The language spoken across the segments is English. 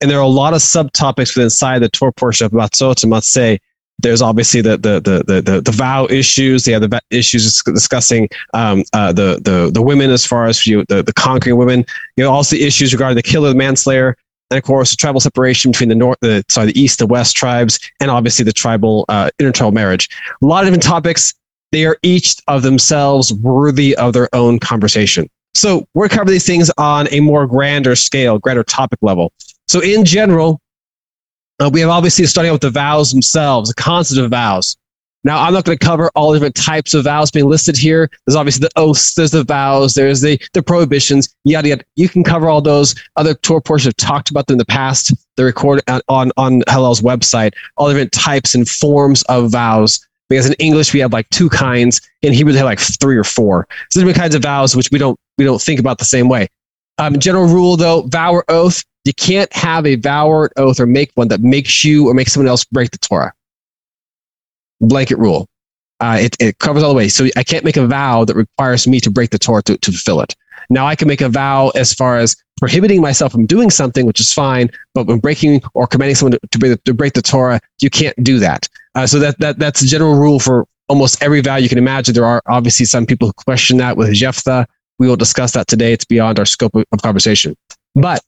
And there are a lot of subtopics within inside the Torah portion of Matot and Massei. There's obviously the the the the, the vow issues. They have the issues discussing um, uh, the the the women as far as you the the conquering women. You know, also the issues regarding the killer, the manslayer, and of course the tribal separation between the north, the sorry, the east, the west tribes, and obviously the tribal uh, intertribal marriage. A lot of different topics. They are each of themselves worthy of their own conversation. So we're covering these things on a more grander scale, grander topic level. So in general, uh, we have obviously starting out with the vows themselves, the concept of vows. Now, I'm not going to cover all the different types of vows being listed here. There's obviously the oaths, there's the vows, there's the, the prohibitions, yada, yada. You can cover all those. Other Torah portions have talked about them in the past. They're recorded on, on, Hallel's website, all different types and forms of vows. Because in English, we have like two kinds. In Hebrew, they have like three or four. So different kinds of vows, which we don't, we don't think about the same way. Um, general rule though, vow or oath, you can't have a vow or oath or make one that makes you or makes someone else break the Torah. Blanket rule. Uh, it, it covers all the way. So I can't make a vow that requires me to break the Torah to, to fulfill it. Now I can make a vow as far as prohibiting myself from doing something, which is fine. But when breaking or commanding someone to, break, the, to break the Torah, you can't do that. Uh, so that, that that's a general rule for almost every vow you can imagine. There are obviously some people who question that with Jephthah. We will discuss that today. It's beyond our scope of conversation. But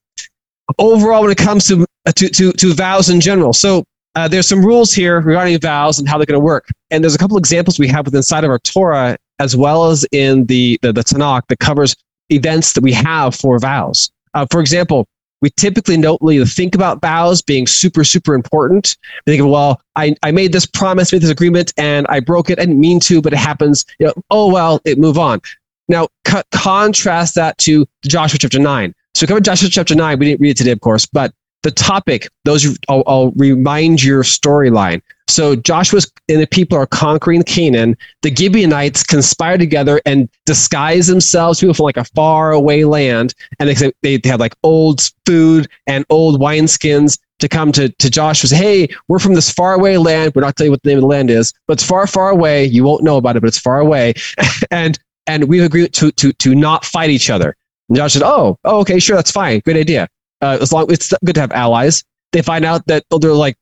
overall when it comes to uh, to to, to vows in general. So uh, there's some rules here regarding vows and how they're going to work. And there's a couple examples we have within inside of our Torah as well as in the the, the Tanakh that covers events that we have for vows. Uh, for example, we typically don't really think about vows being super, super important. We think of, well, I, I made this promise, made this agreement, and I broke it. I didn't mean to, but it happens. You know, oh, well, it move on. Now, contrast that to Joshua chapter 9. So we covered Joshua chapter 9. We didn't read it today, of course, but the topic, those I'll, I'll remind your storyline. So Joshua and the people are conquering Canaan. The Gibeonites conspire together and disguise themselves, people from like a far away land, and they they, they have like old food and old wineskins to come to, to Joshua say, Hey, we're from this far away land. We're not telling you what the name of the land is, but it's far, far away. You won't know about it, but it's far away. and and we've agreed to to to not fight each other. And Josh said, "Oh, oh, okay, sure, that's fine. Great idea. Uh, as long as it's good to have allies." They find out that they're like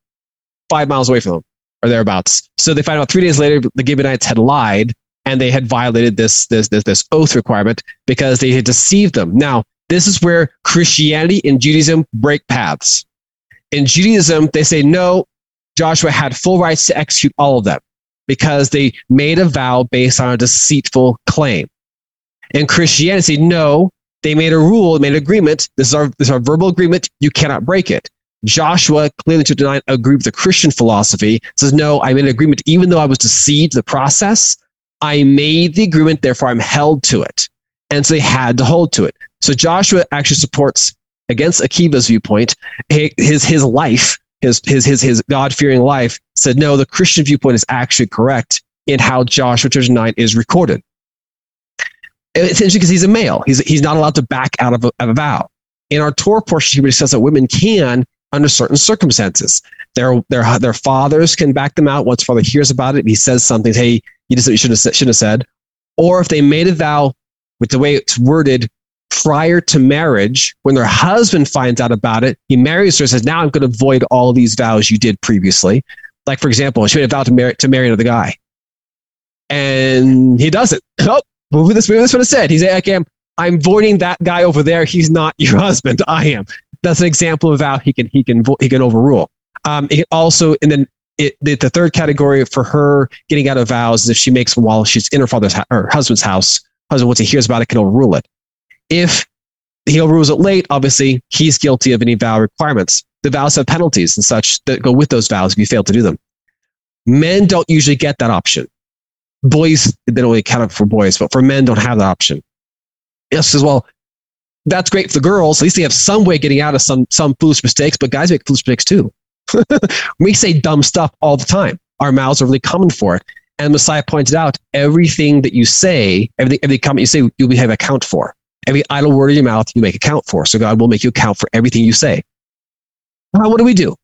five miles away from them or thereabouts. So they find out three days later the Gibeonites had lied and they had violated this this this, this oath requirement because they had deceived them. Now, this is where Christianity and Judaism break paths. In Judaism, they say no. Joshua had full rights to execute all of them because they made a vow based on a deceitful claim. In Christianity, no, they made a rule, made an agreement. This is our, this is our verbal agreement. You cannot break it. Joshua clearly to deny agree with the Christian philosophy. Says, no, I made an agreement, even though I was deceived the process. I made the agreement, therefore I'm held to it. And so they had to hold to it. So Joshua actually supports against Akiva's viewpoint, his his life, his his his his God fearing life. Said no, the Christian viewpoint is actually correct in how Joshua chapter nine is recorded it's interesting because he's a male. He's, he's not allowed to back out of a, of a vow. In our Torah portion, he says that women can under certain circumstances. Their, their, their fathers can back them out once father hears about it. He says something, hey, you just you should have, should have said. Or if they made a vow with the way it's worded prior to marriage, when their husband finds out about it, he marries her and says, now I'm going to void all these vows you did previously. Like, for example, she made a vow to marry, to marry another guy. And he does it. Oh, Move this, move this what it said. He's like, I'm, I'm voiding that guy over there. He's not your husband. I am. That's an example of how he can, he can, he can overrule. Um, it also, and then it, the, the, third category for her getting out of vows is if she makes one while she's in her father's her husband's house. Husband, once he hears about it, can overrule it. If he overrules it late, obviously he's guilty of any vow requirements. The vows have penalties and such that go with those vows if you fail to do them. Men don't usually get that option boys they don't really count up for boys, but for men don't have that option. Yes, as well. that's great for the girls. At least they have some way of getting out of some some foolish mistakes, but guys make foolish mistakes too. we say dumb stuff all the time. Our mouths are really common for it. And Messiah pointed out everything that you say, everything, every comment you say, you'll be have account for. Every idle word in your mouth, you make account for. So God will make you account for everything you say. Now, what do we do?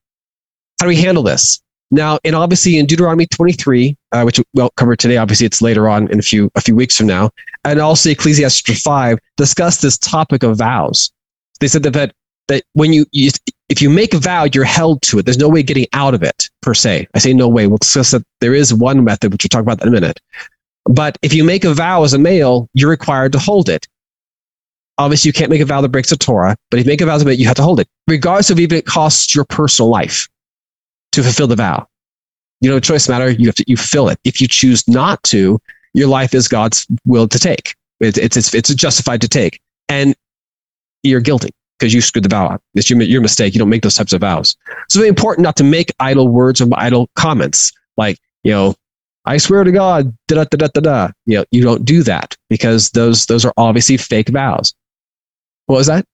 How do we handle this? Now, and obviously in Deuteronomy 23, uh, which we'll cover today, obviously it's later on in a few a few weeks from now, and also Ecclesiastes 5 discuss this topic of vows. They said that that, that when you, you if you make a vow, you're held to it. There's no way getting out of it per se. I say no way. We'll discuss that there is one method, which we'll talk about in a minute. But if you make a vow as a male, you're required to hold it. Obviously, you can't make a vow that breaks the Torah, but if you make a vow that you have to hold it, regardless of if it costs your personal life to fulfill the vow. You know, choice matter. You have to, you fill it. If you choose not to, your life is God's will to take. It, it's, it's, it's justified to take. And you're guilty because you screwed the vow up. It's your, your mistake. You don't make those types of vows. So it's very important not to make idle words or idle comments like, you know, I swear to God, da da da da da. You know, you don't do that because those those are obviously fake vows. What was that?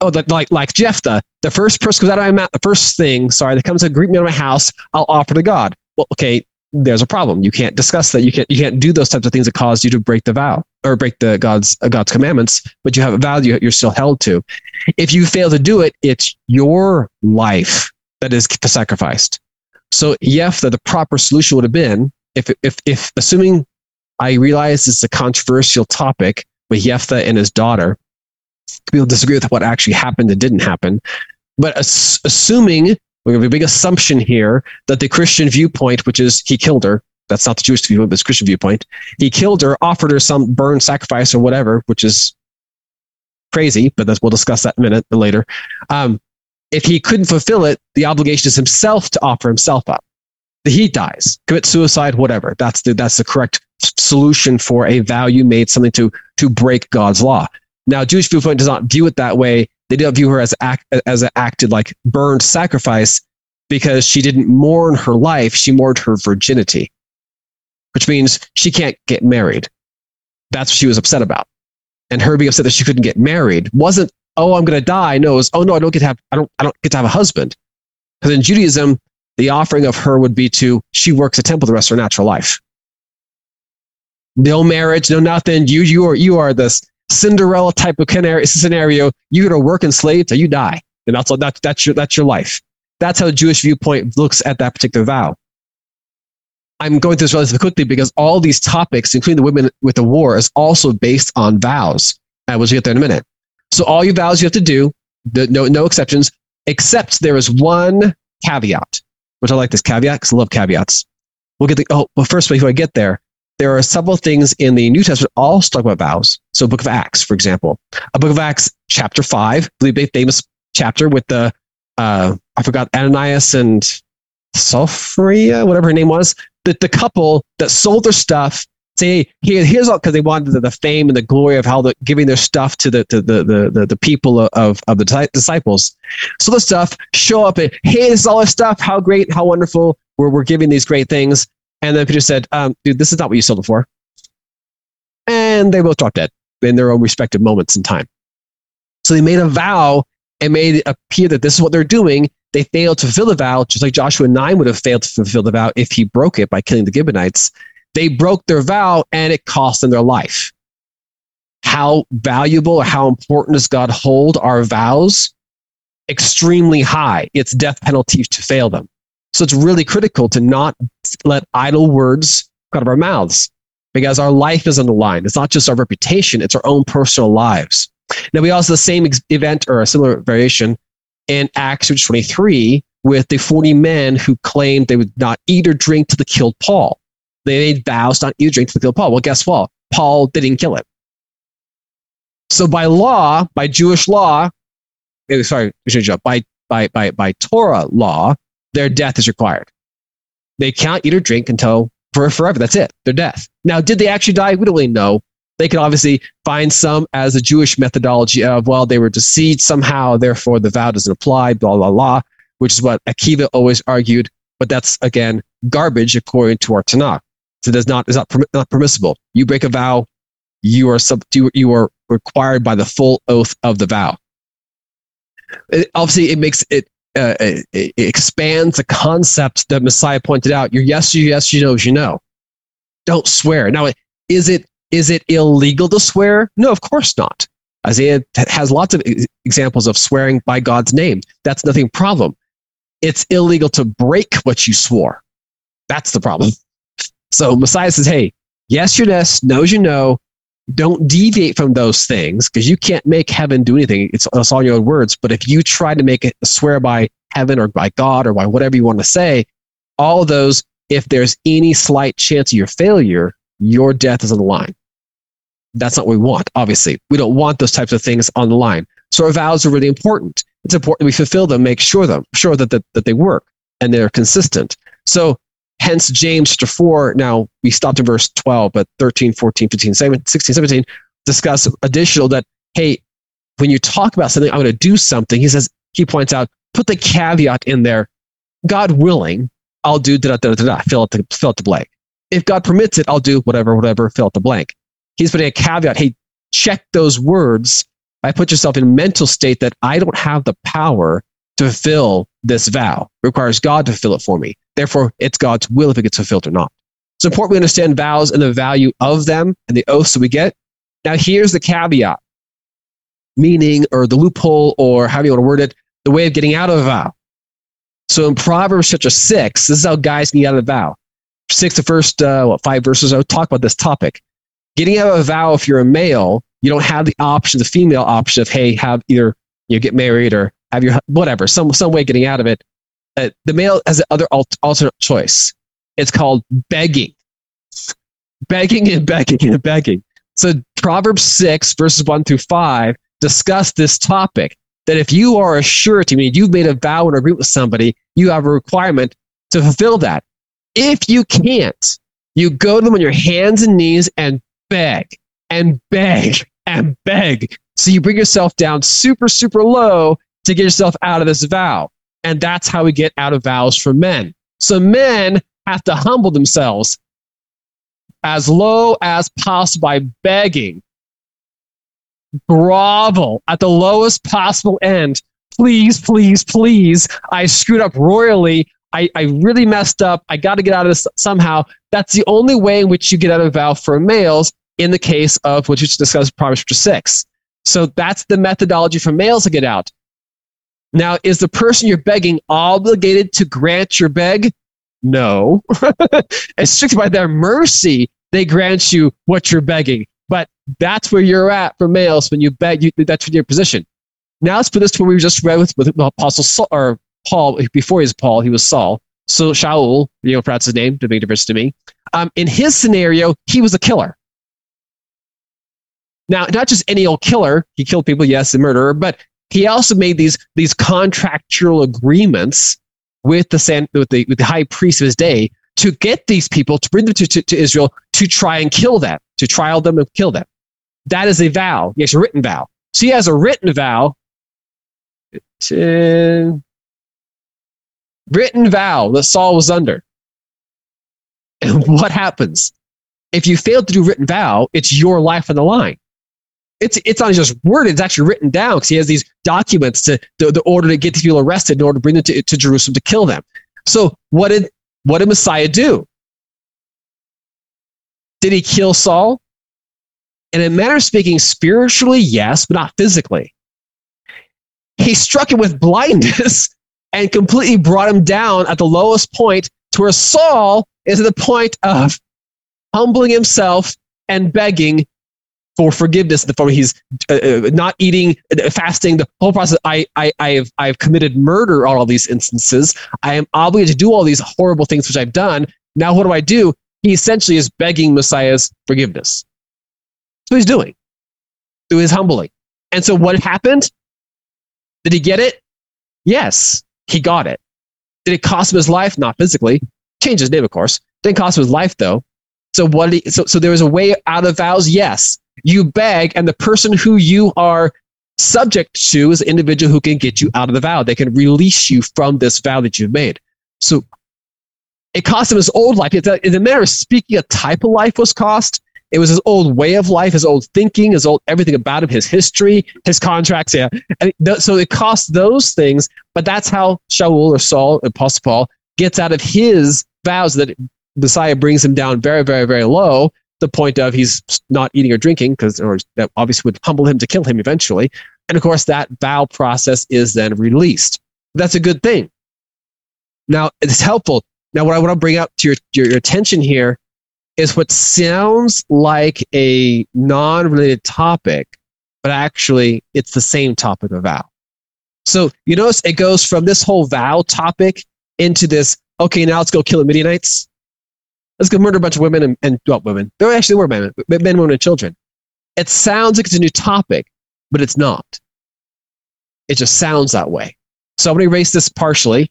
oh, like like Jephthah, the first person comes out of my mouth, the first thing, sorry, that comes to greet me in my house, I'll offer to God. Well, okay, there's a problem. You can't discuss that. You can't you can't do those types of things that cause you to break the vow or break the God's uh, God's commandments. But you have a vow you're still held to. If you fail to do it, it's your life that is sacrificed. So Jephthah, the proper solution would have been if if if assuming I realize it's a controversial topic with Jephthah and his daughter, people disagree with what actually happened and didn't happen. But as, assuming we have a big assumption here that the Christian viewpoint, which is he killed her, that's not the Jewish viewpoint, but it's Christian viewpoint. He killed her, offered her some burn sacrifice or whatever, which is crazy, but we'll discuss that in a minute later. Um, if he couldn't fulfill it, the obligation is himself to offer himself up. He dies, commit suicide, whatever. That's the that's the correct solution for a you made, something to to break God's law. Now, Jewish viewpoint does not view it that way. They don't view her as act, as an acted like burned sacrifice because she didn't mourn her life; she mourned her virginity, which means she can't get married. That's what she was upset about, and her being upset that she couldn't get married wasn't oh I'm going to die. No, it was oh no I don't get to have I don't I don't get to have a husband because in Judaism the offering of her would be to she works a temple the rest of her natural life. No marriage, no nothing. You you are you are this Cinderella type of scenario, you're to work enslaved till you die. And that's, that's, that's, your, that's your life. That's how the Jewish viewpoint looks at that particular vow. I'm going through this relatively quickly because all these topics, including the women with the war, is also based on vows. I will get there in a minute. So all your vows you have to do, the, no, no exceptions, except there is one caveat, which I like this caveat because I love caveats. We'll get the, oh, well, first, before I get there, there are several things in the New Testament all talk about vows. So, Book of Acts, for example, a Book of Acts, chapter five, believe a famous chapter with the uh, I forgot Ananias and Sapphira, whatever her name was, the, the couple that sold their stuff. Say, here, here's all because they wanted the, the, fame and the glory of how the giving their stuff to the to the the the, the people of of the disciples. So the stuff show up and hey, this is all our stuff. How great, how wonderful. We're we're giving these great things. And then Peter said, um, dude, this is not what you sold it for. And they both dropped dead in their own respective moments in time. So they made a vow and made it appear that this is what they're doing. They failed to fulfill the vow, just like Joshua 9 would have failed to fulfill the vow if he broke it by killing the Gibeonites. They broke their vow and it cost them their life. How valuable or how important does God hold our vows? Extremely high. It's death penalty to fail them. So it's really critical to not let idle words out of our mouths because our life is on the line. It's not just our reputation, it's our own personal lives. Now, we also the same event or a similar variation in Acts 23 with the 40 men who claimed they would not eat or drink to the killed Paul. They made vows not eat or drink to they killed Paul. Well, guess what? Paul didn't kill him. So by law, by Jewish law, eh, sorry, by, by, by, by Torah law, their death is required. They can't eat or drink until for forever. That's it. Their death. Now, did they actually die? We don't really know. They could obviously find some as a Jewish methodology of, well, they were deceived somehow, therefore the vow doesn't apply, blah, blah, blah, which is what Akiva always argued. But that's, again, garbage according to our Tanakh. So that's not, is not, not permissible. You break a vow, you are sub, you, you are required by the full oath of the vow. It, obviously, it makes it, uh, it expands the concept that Messiah pointed out. Your yes, you yes, you know, you know. Don't swear. Now, is it is it illegal to swear? No, of course not. Isaiah has lots of examples of swearing by God's name. That's nothing problem. It's illegal to break what you swore. That's the problem. So Messiah says, hey, yes, your yes, knows you know. Don't deviate from those things because you can't make heaven do anything. It's, it's all your own words. But if you try to make it swear by heaven or by God or by whatever you want to say, all those, if there's any slight chance of your failure, your death is on the line. That's not what we want, obviously. We don't want those types of things on the line. So our vows are really important. It's important we fulfill them, make sure them, sure that, that, that they work and they're consistent. So hence James chapter 4, now we stopped in verse 12, but 13, 14, 15, 17, 16, 17, discuss additional that, hey, when you talk about something, I'm going to do something, he says, he points out, put the caveat in there, God willing, I'll do da da da da, da fill out the fill out the blank. If God permits it, I'll do whatever, whatever, fill out the blank he's putting a caveat. Hey, check those words. I put yourself in mental state that I don't have the power to fulfill this vow. It requires God to fill it for me. Therefore, it's God's will if it gets fulfilled or not. It's important we understand vows and the value of them and the oaths that we get. Now, here's the caveat, meaning, or the loophole, or however you want to word it, the way of getting out of a vow. So in Proverbs chapter six, this is how guys can get out of the vow. Six, the first uh, what five verses, I will talk about this topic getting out of a vow if you're a male you don't have the option the female option of hey have either you know, get married or have your whatever some some way getting out of it uh, the male has the other alt- alternate choice it's called begging begging and begging and begging so proverbs 6 verses 1 through 5 discuss this topic that if you are a surety meaning you've made a vow and agreement with somebody you have a requirement to fulfill that if you can't you go to them on your hands and knees and beg and beg and beg. So you bring yourself down super, super low to get yourself out of this vow. And that's how we get out of vows for men. So men have to humble themselves as low as possible by begging, grovel at the lowest possible end. Please, please, please. I screwed up royally. I, I really messed up. I got to get out of this somehow. That's the only way in which you get out of vow for males in the case of what you discussed, Proverbs chapter 6. So that's the methodology for males to get out. Now, is the person you're begging obligated to grant your beg? No. it's strictly by their mercy they grant you what you're begging. But that's where you're at for males when you beg. You, that's your position. Now let's put this to what we just read with, with Apostle Saul, or Paul. Before he was Paul, he was Saul. So Shaul, you know, perhaps his name to make a difference to me. Um, in his scenario, he was a killer. Now, not just any old killer, he killed people, yes, a murderer, but he also made these, these contractual agreements with the, San, with, the, with the high priest of his day to get these people, to bring them to, to, to Israel, to try and kill them, to trial them and kill them. That is a vow. Yes, a written vow. So he has a written vow. To, written vow that Saul was under. And what happens? If you fail to do written vow, it's your life on the line it's it's not just worded; it's actually written down because he has these documents to the, the order to get these people arrested in order to bring them to, to Jerusalem to kill them. So what did what did Messiah do? Did he kill Saul? And In a manner of speaking, spiritually, yes, but not physically. He struck him with blindness and completely brought him down at the lowest point to where Saul is at the point of humbling himself and begging for forgiveness the form he's uh, uh, not eating, uh, fasting, the whole process. I, I, I have, I have committed murder on all these instances. I am obligated to do all these horrible things which I've done. Now, what do I do? He essentially is begging Messiah's forgiveness. so he's doing through his humbling. And so, what happened? Did he get it? Yes, he got it. Did it cost him his life? Not physically. Changed his name, of course. Didn't cost him his life, though. So what? He, so so there was a way out of vows. Yes, you beg, and the person who you are subject to is an individual who can get you out of the vow. They can release you from this vow that you've made. So it cost him his old life. In the manner of speaking, a type of life was cost. It was his old way of life, his old thinking, his old everything about him, his history, his contracts. Yeah. And th- so it costs those things, but that's how Shaul or Saul, Apostle Paul, gets out of his vows that Messiah brings him down very, very, very low. The point of he's not eating or drinking because, or that obviously would humble him to kill him eventually. And of course, that vow process is then released. That's a good thing. Now, it's helpful. Now, what I want to bring up to your, your, your attention here is what sounds like a non related topic, but actually it's the same topic of vow. So you notice it goes from this whole vow topic into this, okay, now let's go kill the Midianites. Let's go murder a bunch of women and, and well, women. There actually were men, men, women, and children. It sounds like it's a new topic, but it's not. It just sounds that way. So I'm going to erase this partially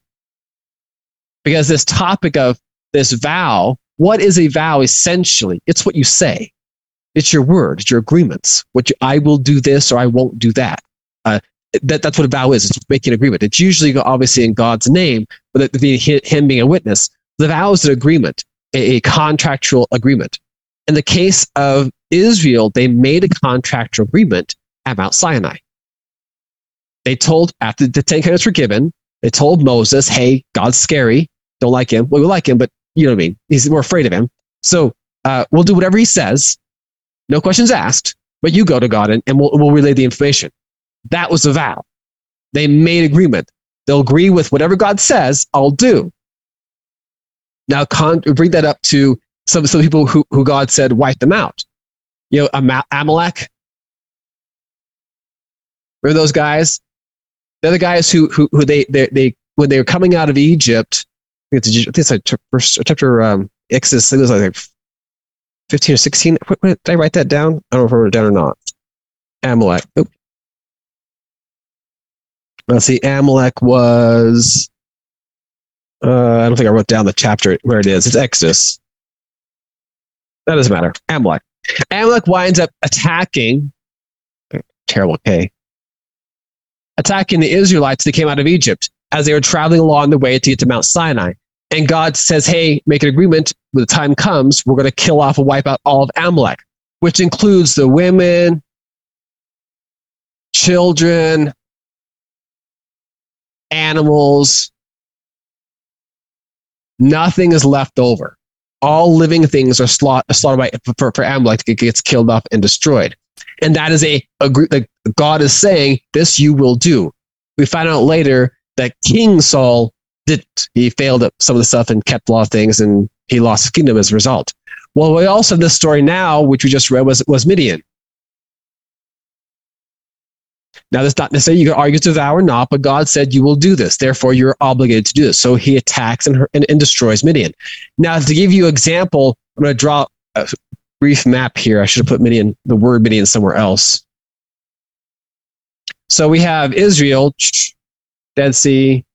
because this topic of this vow, what is a vow essentially? It's what you say. It's your word, it's your agreements. What you, I will do this or I won't do that. Uh, that that's what a vow is. It's making an agreement. It's usually obviously in God's name, but the, him being a witness. The vow is an agreement, a, contractual agreement. In the case of Israel, they made a contractual agreement at Mount Sinai. They told, after the Ten Commandments were given, they told Moses, hey, God's scary. Don't like him. Well, we like him, but you know what I mean? He's, we're afraid of him. So uh, we'll do whatever he says. No questions asked, but you go to God and, and we'll, we'll relay the information. That was a vow. They made agreement. They'll agree with whatever God says, I'll do. Now, con- bring that up to some, some people who, who God said, wipe them out. You know, Am- Amalek. Remember those guys? They're the guys who, who, who they, they, they, when they were coming out of Egypt, I think it's, I think it's like first chapter, um, Exodus, it was like 15 or 16. Did I write that down? I don't know if I wrote it down or not. Amalek. Oop. Let's see. Amalek was. Uh, I don't think I wrote down the chapter where it is. It's Exodus. That doesn't matter. Amalek. Amalek winds up attacking. Terrible K. Attacking the Israelites that came out of Egypt as they were traveling along the way to get to Mount Sinai. And God says, Hey, make an agreement. When the time comes, we're going to kill off and wipe out all of Amalek, which includes the women, children, animals. Nothing is left over. All living things are slaughtered, by, for, for Amalek gets killed off and destroyed. And that is a, a like God is saying, this you will do. We find out later that King Saul did he failed at some of the stuff and kept a lot of things and he lost his kingdom as a result. Well, we also have this story now, which we just read was, was Midian. Now, that's not necessarily you can argue to thou or not, but God said you will do this. Therefore, you're obligated to do this. So he attacks and, and, and destroys Midian. Now, to give you an example, I'm going to draw a brief map here. I should have put Midian, the word Midian somewhere else. So we have Israel, Dead Sea,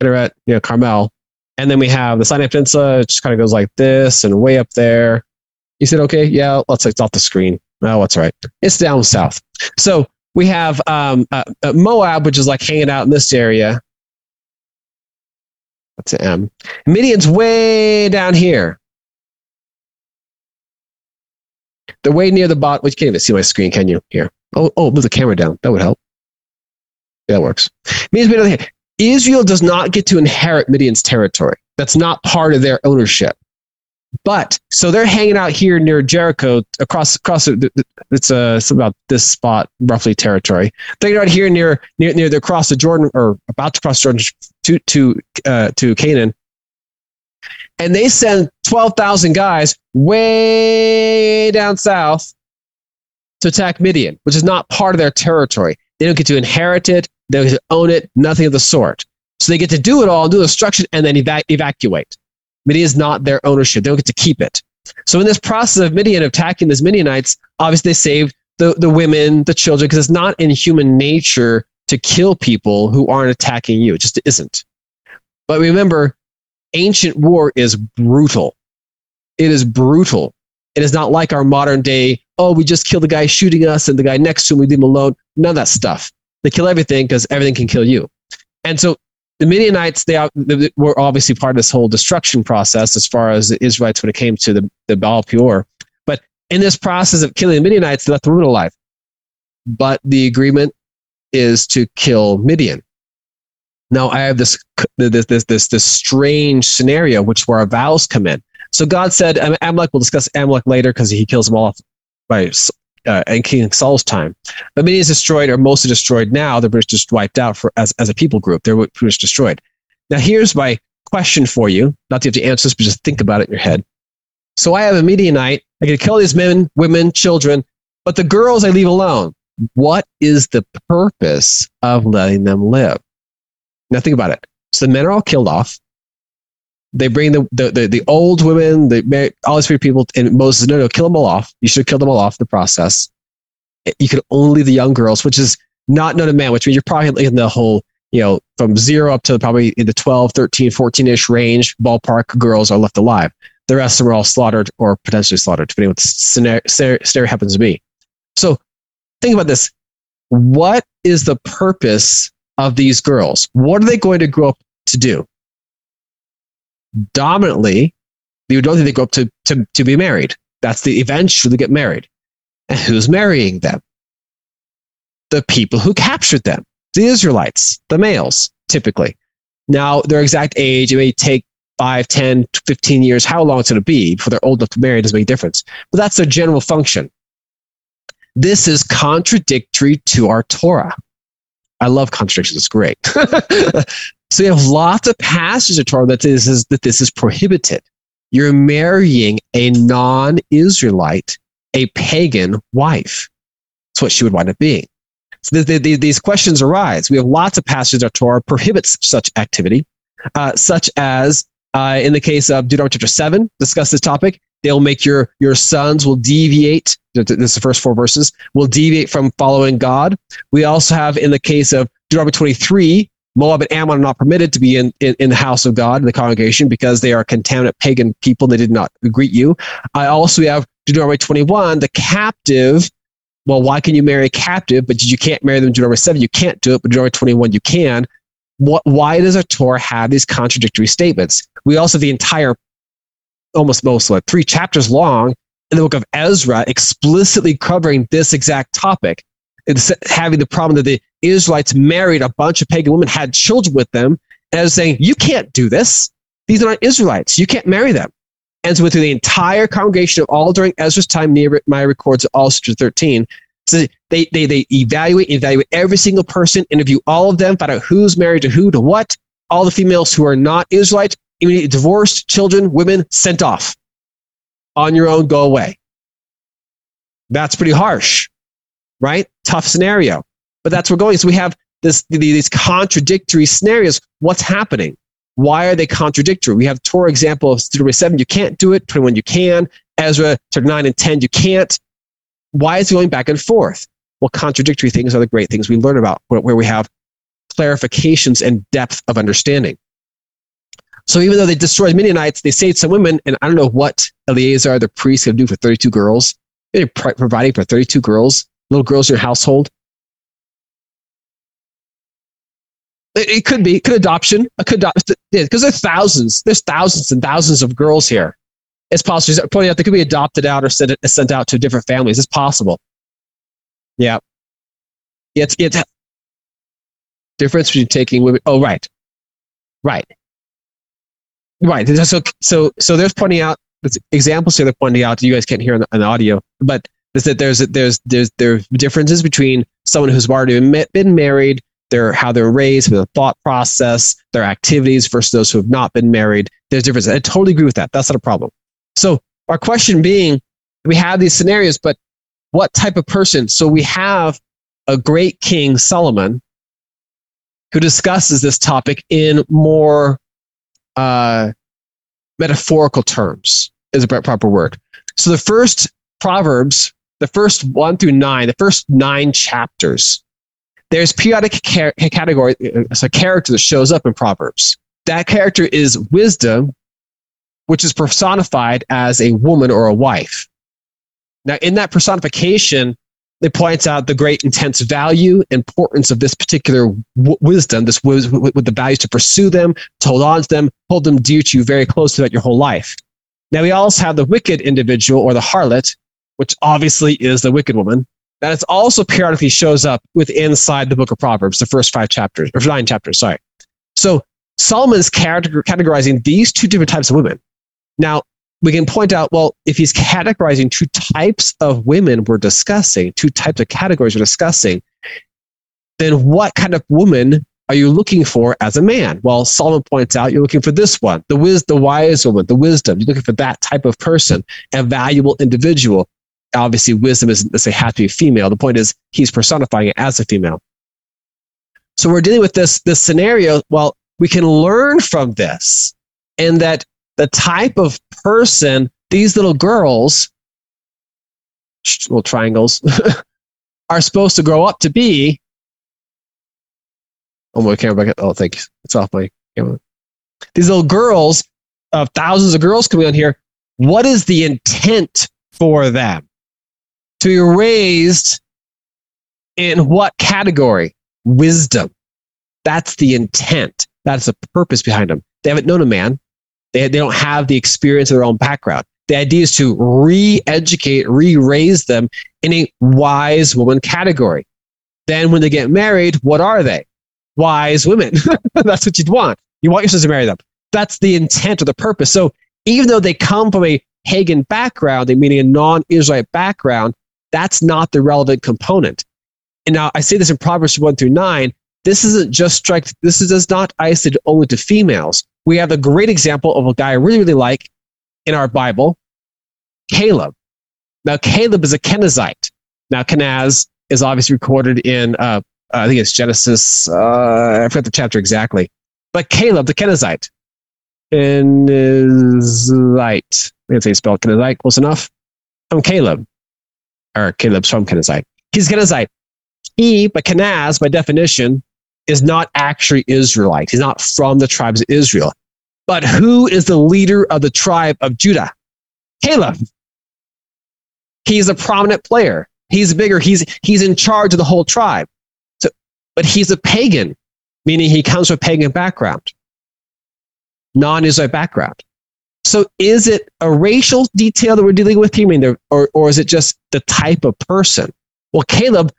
Kinneret, you know, Carmel. And then we have the Sinai Peninsula. It just kind of goes like this and way up there. You said, okay, yeah, let's, it's off the screen. Oh, that's right. It's down south. So we have um, uh, uh, Moab, which is like hanging out in this area. That's an M. Midian's way down here. They're way near the bottom. Which you can't even see my screen, can you? Here. Oh, oh, move the camera down. That would help. Yeah, that works. Midian's way down here. Israel does not get to inherit Midian's territory. That's not part of their ownership. But so they're hanging out here near Jericho, across across. It's uh, it's about this spot, roughly territory. They're out here near near near the cross the Jordan, or about to cross Jordan to to uh, to Canaan, and they send twelve thousand guys way down south to attack Midian, which is not part of their territory. They don't get to inherit it. They don't get to own it. Nothing of the sort. So they get to do it all, do the destruction, and then eva- evacuate. Midian is not their ownership. They don't get to keep it. So in this process of Midian attacking these Midianites, obviously they saved the, the women, the children, because it's not in human nature to kill people who aren't attacking you. It just isn't. But remember, ancient war is brutal. It is brutal. It is not like our modern day, oh, we just kill the guy shooting us and the guy next to him, we leave him alone. None of that stuff. They kill everything because everything can kill you. And so the Midianites, they, they, were obviously part of this whole destruction process as far as the Israelites when it came to the, the Baal Peor. But In this process of killing the Midianites, they left the women alive. But the agreement is to kill Midian. Now I have this this this this, this strange scenario which where our vows come in. So God said, Amalek. We'll discuss Amalek later because he kills them all by uh, in King Saul's time. But Midian is destroyed, or mostly destroyed now. The British just wiped out for as as a people group. They're much destroyed. Now here's my question for you. Not that you have to answer this, but just think about it in your head. So I have a Midianite. I can kill these men, women, children, but the girls I leave alone. What is the purpose of letting them live? Now think about it. So the men are all killed off. They bring the the, the, the old women, the all these people, and Moses no, no, kill them all off. You should kill them all off the process. You can only the young girls, which is not known to man, which means you're probably in the whole, you know, from zero up to probably in the 12, 13, 14 ish range ballpark girls are left alive. The rest of them are all slaughtered or potentially slaughtered, depending on what the scenario, scenario happens to be. So think about this. What is the purpose of these girls? What are they going to grow up to do? Dominantly, don't think they grow up to, to, to be married. That's the eventually get married. And who's marrying them? The people who captured them, the Israelites, the males, typically. Now, their exact age, it may take 5, 10, 15 years, how long it's going to be before they're old enough to marry doesn't make a difference. But that's their general function. This is contradictory to our Torah. I love contradictions. It's great. so you have lots of passages of Torah that this is, that this is prohibited. You're marrying a non-Israelite, a pagan wife. That's what she would wind up being. So the, the, the, these questions arise. We have lots of passages of Torah prohibits such activity, uh, such as uh, in the case of Deuteronomy chapter 7, discuss this topic. They'll make your, your sons will deviate. This is the first four verses will deviate from following God. We also have in the case of Deuteronomy 23, Moab and Ammon are not permitted to be in, in, in, the house of God, in the congregation, because they are contaminant pagan people they did not greet you. I also have Deuteronomy 21, the captive. Well, why can you marry a captive, but you can't marry them in Deuteronomy 7? You can't do it, but Deuteronomy 21, you can. What, why does a Torah have these contradictory statements? We also have the entire, almost most like three chapters long in the book of Ezra explicitly covering this exact topic. Having the problem that the Israelites married a bunch of pagan women, had children with them, was saying, you can't do this. These are not Israelites. You can't marry them. And so, through the entire congregation of all during Ezra's time, Nehemiah records all chapter 13. So they, they, they evaluate, evaluate every single person, interview all of them, find out who's married to who, to what. All the females who are not Israelites, immediately divorced, children, women, sent off. On your own, go away. That's pretty harsh, right? Tough scenario. But that's where we're going. So we have this, these contradictory scenarios. What's happening? Why are they contradictory? We have Torah example of Deuteronomy 7, you can't do it. 21, you can. Ezra, 9 and 10, you can't. Why is it going back and forth? Well, contradictory things are the great things we learn about where, where we have clarifications and depth of understanding. So even though they destroyed Midianites, they saved some women, and I don't know what Eleazar, the priest, could do for 32 girls. They're providing for 32 girls, little girls in your household. It, it could be, could adoption, a could because there's thousands, there's thousands and thousands of girls here. It's possible. Pointing out they could be adopted out or sent, sent out to different families. It's possible. Yeah. It's, it's difference between taking women. Oh, right. Right. Right. So, so, so there's pointing out examples here. They're pointing out. You guys can't hear on the, the audio, but is that there's there's there's differences between someone who's already been married, their how they're raised, their thought process, their activities versus those who have not been married. There's differences. I totally agree with that. That's not a problem. So our question being, we have these scenarios, but what type of person? So we have a great king Solomon who discusses this topic in more uh, metaphorical terms is a proper word. So the first Proverbs, the first one through nine, the first nine chapters, there's periodic ca- category, uh, it's a character that shows up in Proverbs. That character is wisdom, which is personified as a woman or a wife. Now, in that personification, it points out the great intense value, importance of this particular w- wisdom, this with, with the values to pursue them, to hold on to them, hold them dear to you very close throughout your whole life. Now, we also have the wicked individual or the harlot, which obviously is the wicked woman, that it also periodically shows up with inside the book of Proverbs, the first five chapters, or nine chapters, sorry. So Solomon's categorizing these two different types of women. Now, we can point out, well, if he's categorizing two types of women we're discussing, two types of categories we're discussing, then what kind of woman are you looking for as a man? Well, Solomon points out you're looking for this one, the wis- the wise woman, the wisdom. You're looking for that type of person, a valuable individual. Obviously, wisdom isn't say has to be female. The point is he's personifying it as a female. So we're dealing with this this scenario. Well, we can learn from this, and that the type of person these little girls, little triangles, are supposed to grow up to be Oh, my camera back. Oh, thank you. It's off my camera. These little girls, of uh, thousands of girls coming on here. What is the intent for them? To be raised in what category? Wisdom. That's the intent. That's the purpose behind them. They haven't known a man. They, they don't have the experience of their own background. The idea is to re educate, re raise them in a wise woman category. Then when they get married, what are they? wise women. That's what you'd want. You want your sister to marry them. That's the intent or the purpose. So even though they come from a pagan background, they meaning a non-Israelite background, that's not the relevant component. And now I say this in Proverbs 1 through 9. This isn't just strike, this is not isolated only to females. We have a great example of a guy I really, really like in our Bible, Caleb. Now, Caleb is a Kenizzite. Now, Kenaz is obviously recorded in uh, I think it's Genesis. Uh, I forget the chapter exactly. But Caleb, the Kenizzite, Kenizzite. I can say spell Kenizzite close enough. I'm Caleb, or Caleb's from Kenizzite. He's Kenizzite. He, but Kenaz, by definition, is not actually Israelite. He's not from the tribes of Israel. But who is the leader of the tribe of Judah? Caleb. He's a prominent player. He's bigger. He's, he's in charge of the whole tribe So, but he's a pagan, meaning he comes from a pagan background, non Israelite background. So is it a racial detail that we're dealing with here? I mean, or, or is it just the type of person? Well, Caleb,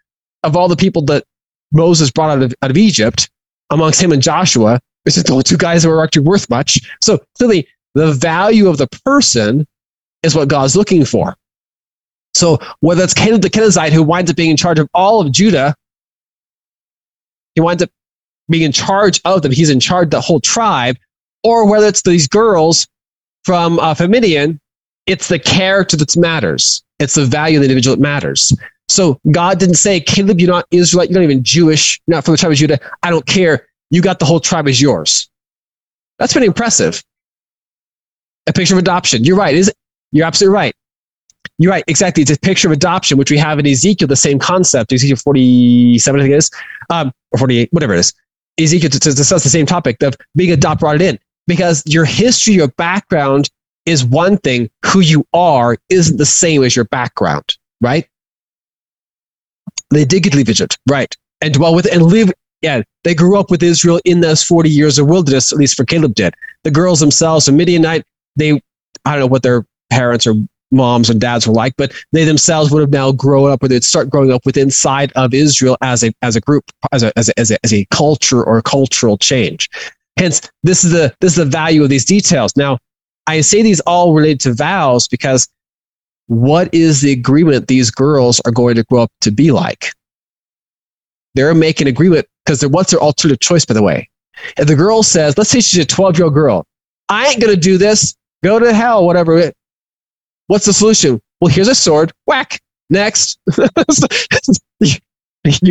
of all the people that Moses brought out of, out of Egypt, amongst him and Joshua, is the only two guys that were actually worth much. So clearly, the value of the person is what God's looking for. So whether it's Caleb the Kenizzite who winds up being in charge of all of Judah he winds up being in charge of them. He's in charge of the whole tribe. Or whether it's these girls from uh, Famidian, it's the character that matters. It's the value of the individual that matters. So God didn't say, Caleb, you're not Israelite, you're not even Jewish, you're not from the tribe of Judah. I don't care. You got the whole tribe as yours. That's pretty impressive. A picture of adoption. You're right. Is You're absolutely right. You're right. Exactly. It's a picture of adoption, which we have in Ezekiel, the same concept. Ezekiel 47, I think it is um, or 48, whatever it is, Ezekiel to, to discuss the same topic of being adopted, brought it in because your history, your background is one thing. Who you are isn't the same as your background, right? They did get to Egypt, right? And dwell with and live. Yeah, they grew up with Israel in those 40 years of wilderness, at least for Caleb did. The girls themselves, a Midianite, they, I don't know what their parents or moms and dads were like, but they themselves would have now grown up or they'd start growing up with inside of Israel as a as a group, as a as a, as a, as a culture or a cultural change. Hence, this is the this is the value of these details. Now, I say these all related to vows because what is the agreement these girls are going to grow up to be like? They're making agreement because what's their alternative choice, by the way? If the girl says, let's say she's a 12 year old girl, I ain't to do this, go to hell, whatever. What's the solution? Well, here's a sword. Whack. Next. you,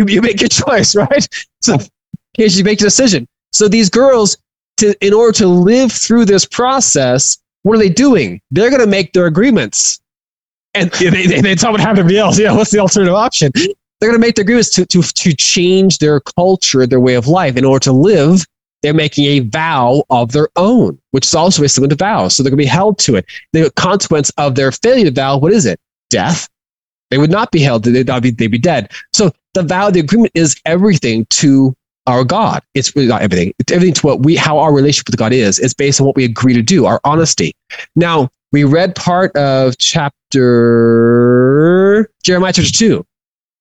you make your choice, right? So here's you make a decision. So these girls, to, in order to live through this process, what are they doing? They're going to make their agreements. And they, they, they tell what happened to else. Yeah, what's the alternative option? They're going to make their agreements to, to, to change their culture, their way of life in order to live they're making a vow of their own, which is also a similar vow. So they're going to be held to it. The consequence of their failure to vow, what is it? Death. They would not be held. They'd be, they'd be dead. So the vow, the agreement is everything to our God. It's really not everything. It's everything to what we, how our relationship with God is. It's based on what we agree to do, our honesty. Now, we read part of chapter Jeremiah chapter 2.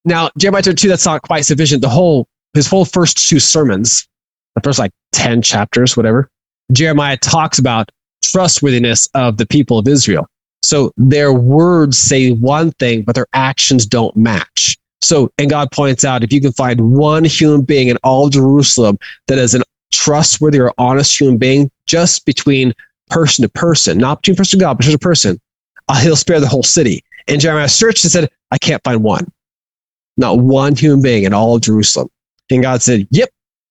Now, Jeremiah chapter 2, that's not quite sufficient. The whole, his whole first two sermons, the first like 10 chapters, whatever, Jeremiah talks about trustworthiness of the people of Israel. So their words say one thing, but their actions don't match. So, and God points out if you can find one human being in all Jerusalem that is a trustworthy or honest human being, just between person to person, not between person to God, but person to person, uh, he'll spare the whole city. And Jeremiah searched and said, I can't find one. Not one human being in all Jerusalem. And God said, Yep,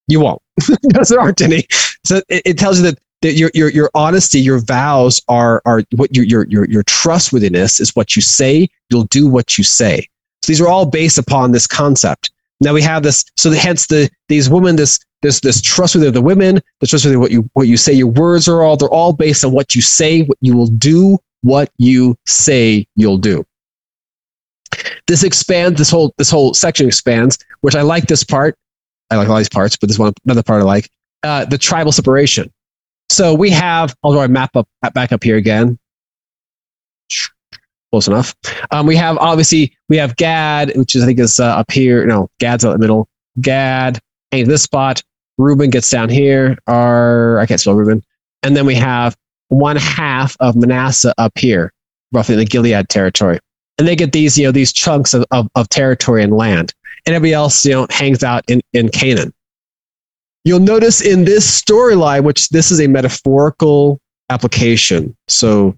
you won't, because there aren't any. So it, it tells you that that your, your, your honesty, your vows are, are what your, your, your trustworthiness is what you say. You'll do what you say. So these are all based upon this concept. Now we have this, so the, hence the, these women, this, this, this trustworthy of the women, the trustworthy of what you, what you say, your words are all, they're all based on what you say, what you will do, what you say you'll do. This expands, this whole, this whole section expands, which I like this part. I like all these parts, but this one, another part I like, uh, the tribal separation. So we have, I'll draw a map up back up here again. Close enough. Um, we have obviously we have Gad, which is I think is uh, up here. No, Gad's out in the middle. Gad in this spot. Reuben gets down here. Or I can't spell Reuben. And then we have one half of Manasseh up here, roughly in the Gilead territory. And they get these, you know, these chunks of, of, of territory and land. And everybody else, you know, hangs out in, in Canaan. You'll notice in this storyline, which this is a metaphorical application. So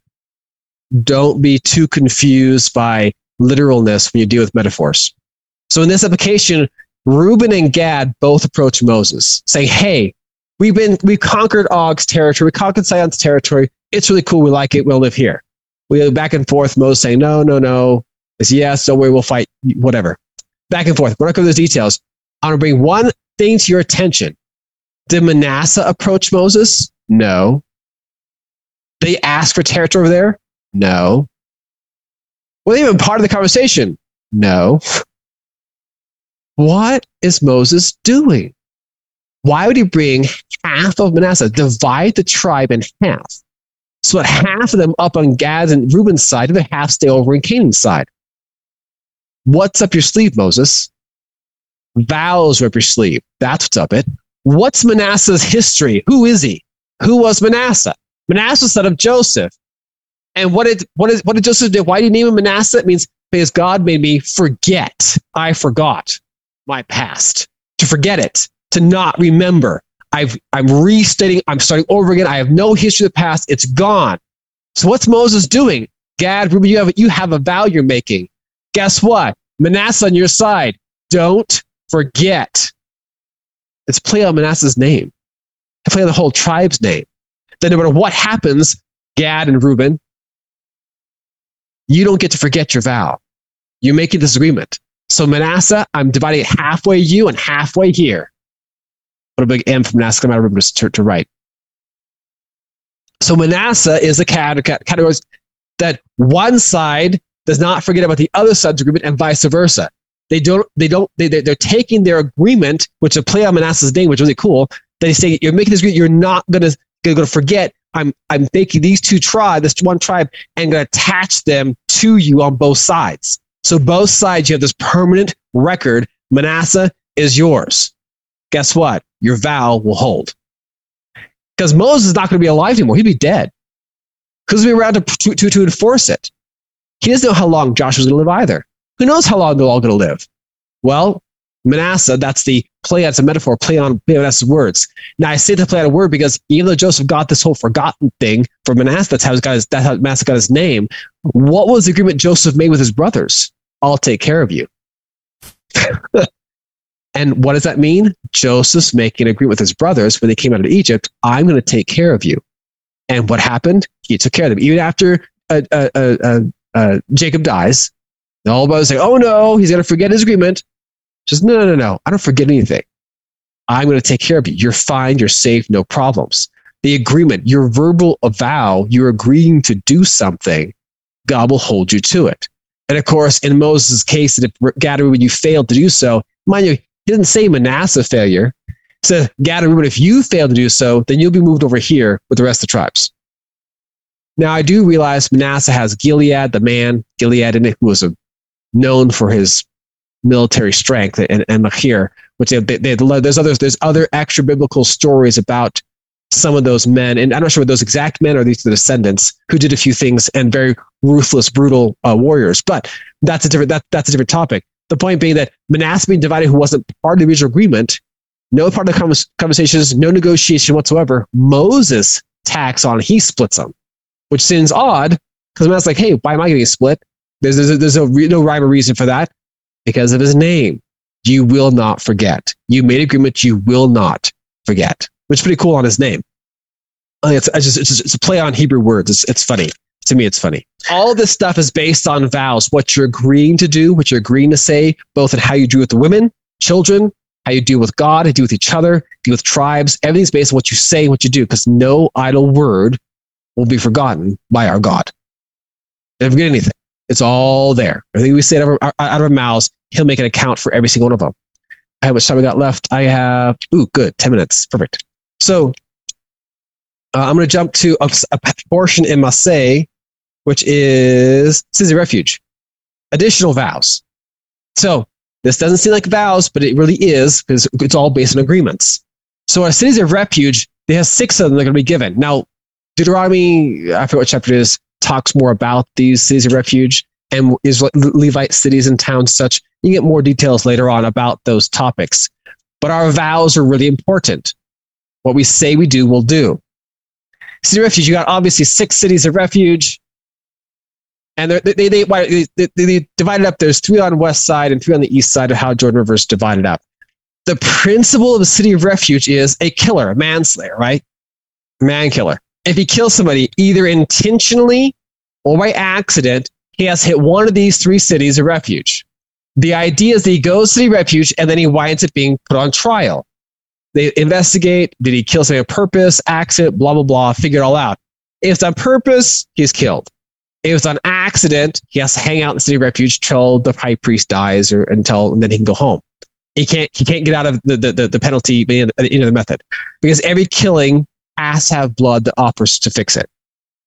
don't be too confused by literalness when you deal with metaphors. So in this application, Reuben and Gad both approach Moses saying, Hey, we've been, we conquered Og's territory. We conquered Sihon's territory. It's really cool. We like it. We'll live here. We go back and forth. Moses saying, no, no, no. It's yes. Don't worry. We'll fight. Whatever. Back and forth. We're not going to those details. I want to bring one thing to your attention. Did Manasseh approach Moses? No. They asked for territory over there? No. Were they even part of the conversation? No. What is Moses doing? Why would he bring half of Manasseh, divide the tribe in half? So that half of them up on Gad's and Reuben's side, and the half stay over in Canaan's side. What's up your sleeve, Moses? Vows are up your sleeve. That's what's up it. What's Manasseh's history? Who is he? Who was Manasseh? Manasseh son of Joseph. And what did what is what did Joseph do? Why did he name him Manasseh? It means because God made me forget. I forgot my past. To forget it. To not remember. I've I'm restating, I'm starting over again. I have no history of the past. It's gone. So what's Moses doing? Gad, Reuben, you have you have a vow you're making. Guess what? Manasseh on your side. Don't forget. It's play on Manasseh's name. Play on the whole tribe's name. Then no matter what happens, Gad and Reuben, you don't get to forget your vow. You're making this agreement. So Manasseh, I'm dividing it halfway you and halfway here. Put a big M from Manasseh out of to, to right. So Manasseh is a category that one side does not forget about the other side's agreement and vice versa. They don't, they don't, they, they're taking their agreement, which is play on Manasseh's name, which is really cool. They say, you're making this agreement, you're not going to, going to forget. I'm, I'm making these two tribes, this one tribe, and to attach them to you on both sides. So both sides, you have this permanent record. Manasseh is yours. Guess what? Your vow will hold. Because Moses is not going to be alive anymore. He'd be dead. Because we'll be around to, to, to, to enforce it. He doesn't know how long Joshua's going to live either. Who knows how long they're all going to live? Well, Manasseh, that's the play, that's a metaphor, play on Manasseh's words. Now, I say the play on a word because even though Joseph got this whole forgotten thing from Manasseh, that's how, got his, that's how Manasseh got his name. What was the agreement Joseph made with his brothers? I'll take care of you. and what does that mean? Joseph's making an agreement with his brothers when they came out of Egypt. I'm going to take care of you. And what happened? He took care of them. Even after uh, uh, uh, uh Jacob dies, all the brothers say, oh no, he's going to forget his agreement. Just no, no, no, no. I don't forget anything. I'm going to take care of you. You're fine. You're safe. No problems. The agreement, your verbal vow, you're agreeing to do something. God will hold you to it. And of course, in Moses' case, if Gad when you failed to do so, mind you, he didn't say Manasseh failure. He said, Gad and if you fail to do so, then you'll be moved over here with the rest of the tribes. Now, I do realize Manasseh has Gilead, the man, Gilead in it, who was a known for his military strength and, and Machir, which they, they, they, there's others, there's other extra biblical stories about some of those men, and I'm not sure what those exact men are, these are the descendants who did a few things and very ruthless, brutal uh, warriors. But that's a different that, that's a different topic. The point being that Manasseh being divided, who wasn't part of the original agreement, no part of the conversations, no negotiation whatsoever. Moses tacks on, he splits them, which seems odd because Manasseh's like, hey, why am I getting split? There's, there's, there's no, no rhyme or reason for that because of his name. You will not forget. You made agreement you will not forget which is pretty cool on his name. It's, it's, just, it's, just, it's a play on Hebrew words. It's, it's funny. To me, it's funny. All this stuff is based on vows, what you're agreeing to do, what you're agreeing to say, both in how you do with the women, children, how you deal with God, how you deal with each other, deal with tribes. Everything's based on what you say, what you do, because no idle word will be forgotten by our God. Never forget anything. It's all there. Everything we say out of, out of our mouths, He'll make an account for every single one of them. How much time we got left? I have, ooh, good, 10 minutes. Perfect. So uh, I'm going to jump to a, a, portion in Massei, which is City Refuge. Additional vows. So this doesn't seem like vows, but it really is because it's all based on agreements. So our cities of refuge, they have six of them that are going to be given. Now, Deuteronomy, I forget what chapter it is, talks more about these cities of refuge and is Levite cities and towns such. You get more details later on about those topics. But our vows are really important. What we say we do, we'll do. City of refuge, you got obviously six cities of refuge. And they, they, they, they, divided up. There's three on west side and three on the east side of how Jordan River is divided up. The principle of a city of refuge is a killer, a manslayer, right? Man killer. If he kills somebody either intentionally or by accident, he has hit one of these three cities of refuge. The idea is that he goes to the refuge and then he winds up being put on trial. They investigate. Did he kill somebody on purpose, accident, blah, blah, blah, figure it all out. If it's on purpose, he's killed. If it's on accident, he has to hang out in the city refuge till the high priest dies or until and then he can go home. He can't he can't get out of the the, the, penalty in the method. Because every killing has to have blood that offers to fix it.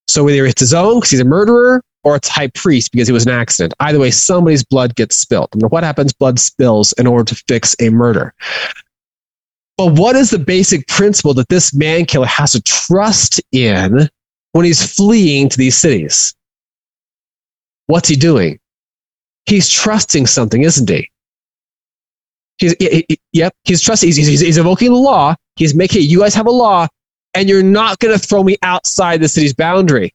So whether it's his own because he's a murderer or it's high priest because it was an accident. Either way, somebody's blood gets spilled. And what happens? Blood spills in order to fix a murder. But what is the basic principle that this man killer has to trust in when he's fleeing to these cities? What's he doing? He's trusting something, isn't he? He's, he, he, yep, he's trusting, he's, he's, he's invoking the law. He's making, you guys have a law, and you're not going to throw me outside the city's boundary.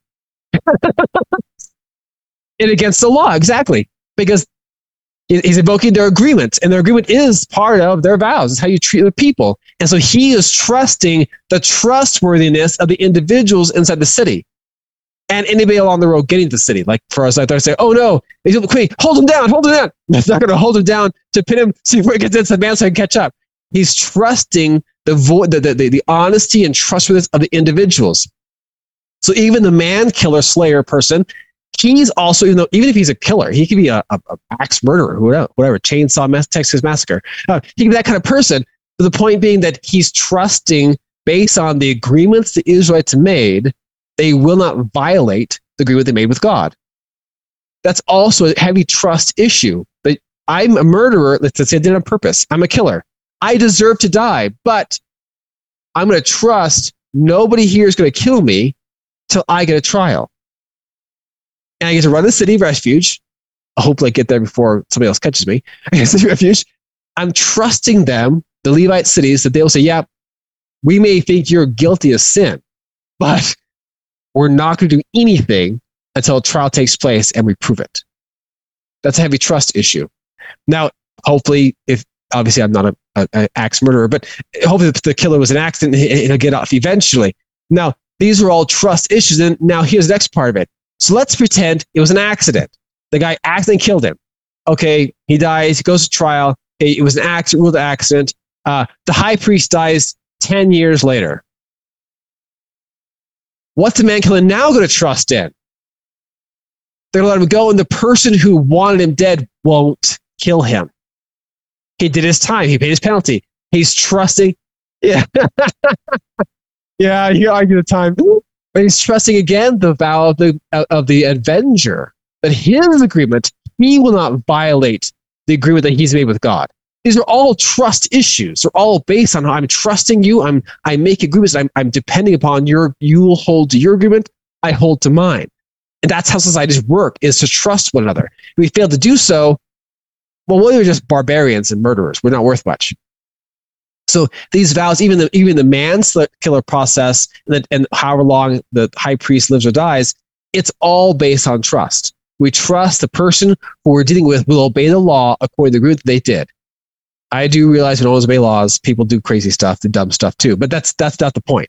and against the law, exactly. Because he's invoking their agreement, and their agreement is part of their vows. It's how you treat the people. And so he is trusting the trustworthiness of the individuals inside the city. And anybody along the road getting to the city, like for us, like they say, "Oh no, he's the queen, hold him down, hold him down." It's not going to hold him down to pin him, see where he gets into the man so he can catch up. He's trusting the, vo- the, the, the, honesty and trustworthiness of the individuals. So even the man killer slayer person he's also, even though, even if he's a killer, he could be a, a, a axe murderer, whatever, whatever, chainsaw mass, Texas massacre. Uh, he could be that kind of person. But the point being that he's trusting based on the agreements the Israelites made, they will not violate the agreement they made with God. That's also a heavy trust issue. But I'm a murderer. Let's say I did it on purpose. I'm a killer. I deserve to die, but I'm going to trust nobody here is going to kill me till I get a trial and I get to run the city refuge. Hopefully, I get there before somebody else catches me. City refuge. I'm trusting them, the Levite cities, that they'll say, "Yeah, we may think you're guilty of sin, but we're not going to do anything until a trial takes place and we prove it." That's a heavy trust issue. Now, hopefully, if obviously I'm not an axe murderer, but hopefully the killer was an accident and he'll get off eventually. Now, these are all trust issues. And now here's the next part of it. So let's pretend it was an accident. The guy accidentally killed him. Okay, he dies. He goes to trial. It was an accident, ruled accident. Uh, the high priest dies 10 years later. What's the man killer now going to trust in? They're going to let him go, and the person who wanted him dead won't kill him. He did his time. He paid his penalty. He's trusting. Yeah. yeah, he argued the time. But he's trusting again the vow of the, of the avenger, that his agreement he will not violate the agreement that he's made with God. These are all trust issues. They're all based on I'm trusting you. I'm I make agreements. I'm I'm depending upon your you will hold to your agreement. I hold to mine. And that's how societies work is to trust one another. If we fail to do so, well, we're just barbarians and murderers. We're not worth much. So these vows, even the even the manslaughter process, and, the, and however long the high priest lives or dies, it's all based on trust. We trust the person who we're dealing with will obey the law according to the that they did. I do realize we don't always obey laws. People do crazy stuff, do dumb stuff too. But that's that's not the point.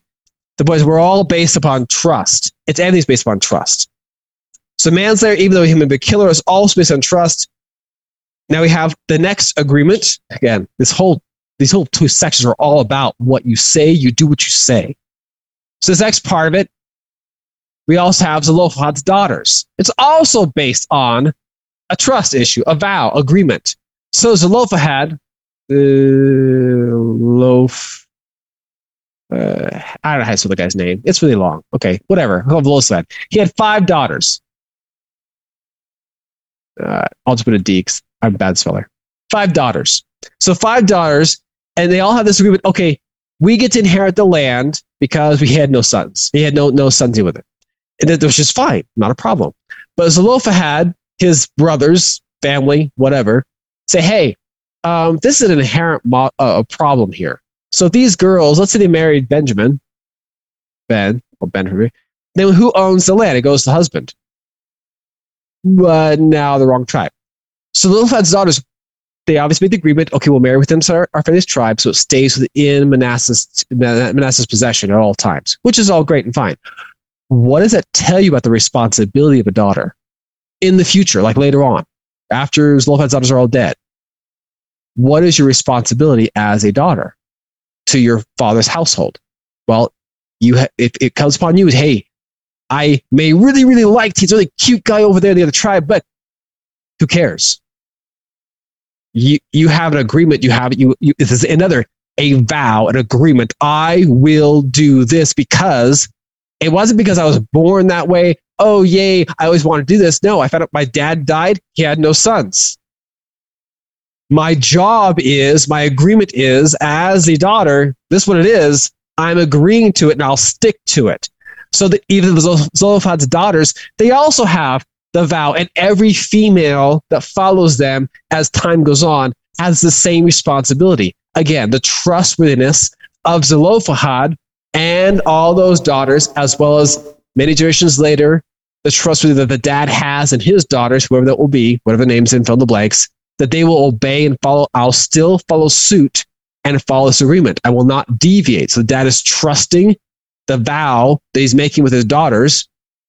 The point is we're all based upon trust. It's everything's based upon trust. So manslaughter, even though a human being killer, is also based on trust. Now we have the next agreement. Again, this whole these whole two sections are all about what you say, you do what you say. So this next part of it, we also have Zelophehad's daughters. It's also based on a trust issue, a vow, agreement. So Zelophehad, uh, Loaf, uh, I don't know how to say the guy's name. It's really long. Okay, whatever. Zelophehad. He had five daughters. Uh, I'll just put a D because I'm a bad speller. Five daughters. So five daughters, and they all have this agreement. Okay, we get to inherit the land because we had no sons. He had no no sons with it, and that was just fine, not a problem. But Zelophehad, his brothers, family, whatever, say, hey, um, this is an inherent mo- uh, problem here. So these girls, let's say they married Benjamin, Ben, or Ben, then who owns the land? It goes to the husband. But now the wrong tribe. So Zelophehad's daughters they obviously made the agreement. Okay, we'll marry within our, our family's tribe, so it stays within Manasseh's Manasseh's possession at all times, which is all great and fine. What does that tell you about the responsibility of a daughter in the future, like later on, after Zelophehad's daughters are all dead? What is your responsibility as a daughter to your father's household? Well, you ha- if it comes upon you, hey, I may really, really like he's really cute guy over there in the other tribe, but who cares? You you have an agreement you have you, you this is another a vow an agreement. I will do this because it wasn't because i was born that way. Oh yay i always wanted to do this. No i found out my dad died. He had no sons. My job is my agreement is as a daughter this is what it is. I'm agreeing to it and i'll stick to it. So that even the Zelophehad's daughters, they also have the vow, and every female that follows them as time goes on has the same responsibility. Again, the trustworthiness of Zelophehad and all those daughters, as well as many generations later, the trustworthiness that the dad has and his daughters, whoever that will be, whatever the names in fill in the blanks, that they will obey and follow. I'll still follow suit and follow this agreement. I will not deviate. So the dad is trusting the vow that he's making with his daughters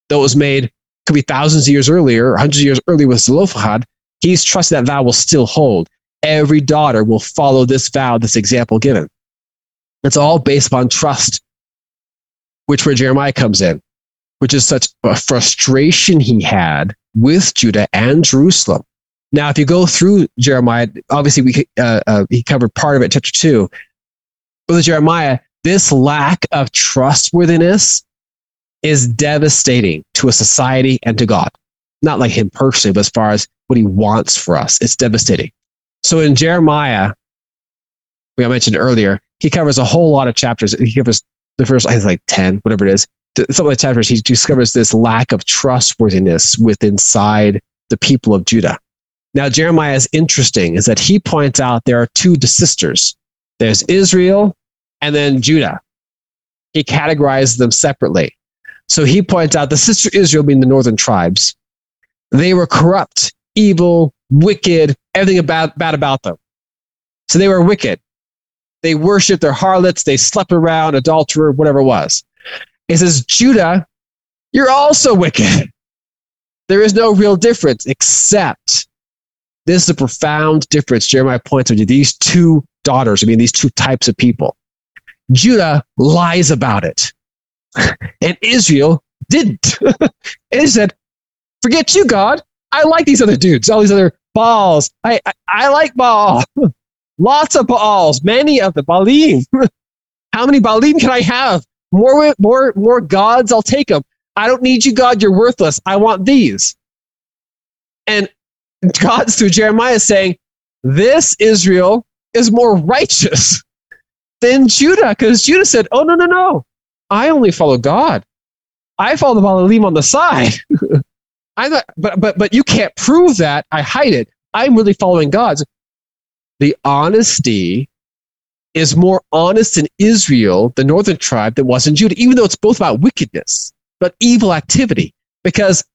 that was made could be thousands of years earlier, hundreds of years earlier with Zelophehad, he's trusted that vow will still hold. Every daughter will follow this vow, this example given. It's all based upon trust, which where Jeremiah comes in, which is such a frustration he had with Judah and Jerusalem. Now, if you go through Jeremiah, obviously we uh, uh, he covered part of it, chapter two. But with Jeremiah, this lack of trustworthiness is devastating to a society and to God. Not like him personally, but as far as what he wants for us, it's devastating. So in Jeremiah, we mentioned earlier, he covers a whole lot of chapters. He covers the first, I think, like 10, whatever it is. Some of the chapters, he discovers this lack of trustworthiness with inside the people of Judah. Now, Jeremiah is interesting, is that he points out there are two sisters. There's Israel and then Judah. He categorizes them separately. So he points out the sister Israel being the northern tribes, they were corrupt, evil, wicked, everything about, bad about them. So they were wicked. They worshiped their harlots, they slept around, adulterer, whatever it was. He says, Judah, you're also wicked. There is no real difference except this is a profound difference. Jeremiah points to these two daughters, I mean, these two types of people. Judah lies about it and Israel didn't. and he said, forget you, God. I like these other dudes, all these other Baals. I, I, I like Baal. Lots of Baals, many of the Baalim. How many Baalim can I have? More, more, more gods, I'll take them. I don't need you, God. You're worthless. I want these. And God's through Jeremiah saying, This Israel is more righteous than Judah. Because Judah said, Oh, no, no, no. I only follow God. I follow the Baalim on the side. I thought, but but but you can't prove that. I hide it. I'm really following God's. The honesty is more honest in Israel, the northern tribe, than was in Judah, even though it's both about wickedness, but evil activity, because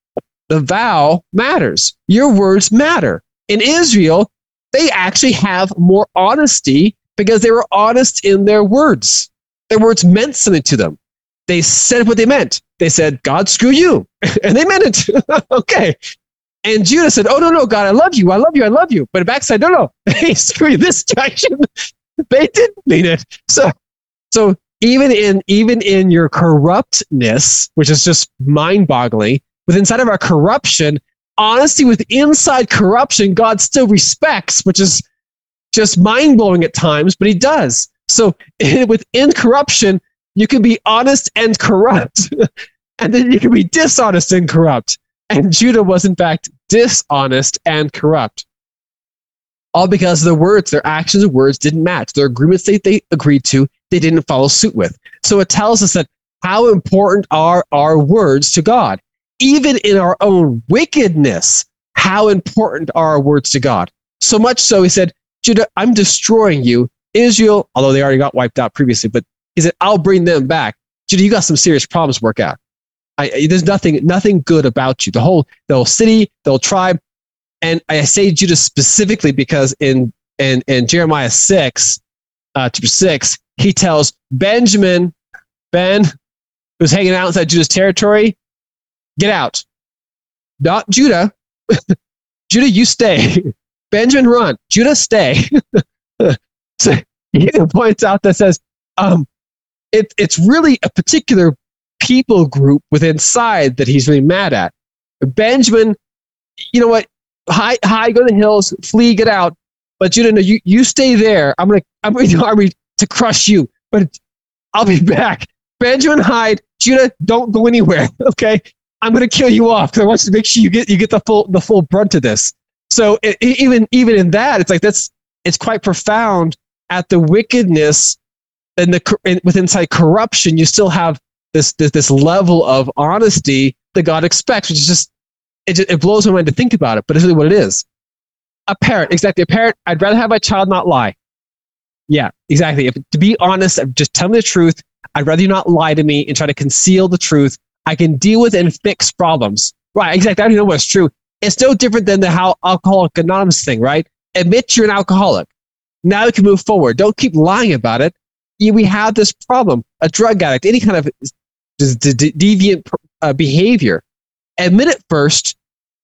the vow matters. Your words matter. In Israel, they actually have more honesty because they were honest in their words. Their words meant something to them. They said what they meant. They said, God, screw you. and they meant it. okay. And Judah said, Oh, no, no, God, I love you. I love you. I love you. But backside, no, no. Hey, screw you. This direction, they didn't mean it. So, so even in, even in your corruptness, which is just mind boggling, with inside of our corruption, honesty with inside corruption, God still respects, which is just mind blowing at times, but he does. So within corruption, you can be honest and corrupt, and then you can be dishonest and corrupt. And Judah was, in fact, dishonest and corrupt. All because their words, their actions and words didn't match. Their agreements they, they agreed to, they didn't follow suit with. So it tells us that how important are our words to God? Even in our own wickedness, how important are our words to God? So much so, he said, Judah, I'm destroying you. Israel, although they already got wiped out previously, but he said, I'll bring them back. Judah, you got some serious problems to work out. I, there's nothing, nothing good about you. The whole, the whole city, the whole tribe. And I say Judah specifically because in, in, in Jeremiah 6, uh, chapter 6, he tells Benjamin, Ben, who's hanging out inside Judah's territory, get out. Not Judah. Judah, you stay. Benjamin, run. Judah, stay. so he points out that says, um, it, it's really a particular people group within side that he's really mad at. Benjamin, you know what? Hi, hi, go to the hills, flee, get out. But you know, you, you stay there. I'm gonna I'm to army to crush you, but I'll be back. Benjamin, hide. Judah, don't go anywhere. Okay, I'm gonna kill you off because I want to make sure you get you get the full the full brunt of this. So it, even even in that, it's like that's it's quite profound at the wickedness and the in, with inside corruption, you still have this, this this level of honesty that God expects, which is just it, just, it blows my mind to think about it, but it's really what it is. A parent, exactly. A parent, I'd rather have my child not lie. Yeah, exactly. If, to be honest, just tell me the truth. I'd rather you not lie to me and try to conceal the truth. I can deal with and fix problems. Right, exactly. I don't know what's true. It's no different than the how alcoholic anonymous thing, right? Admit you're an alcoholic. Now you can move forward. Don't keep lying about it we have this problem. A drug addict, any kind of deviant uh, behavior, admit it first,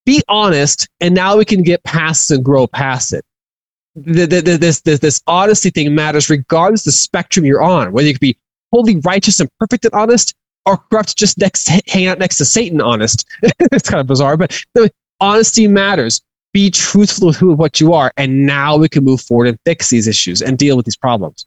be honest, and now we can get past and grow past it. The, the, the, this, this, this honesty thing matters regardless the spectrum you're on, whether you could be wholly righteous and perfect and honest, or corrupt just next, hang out next to Satan honest. it's kind of bizarre, but the honesty matters. Be truthful with what you are, and now we can move forward and fix these issues and deal with these problems.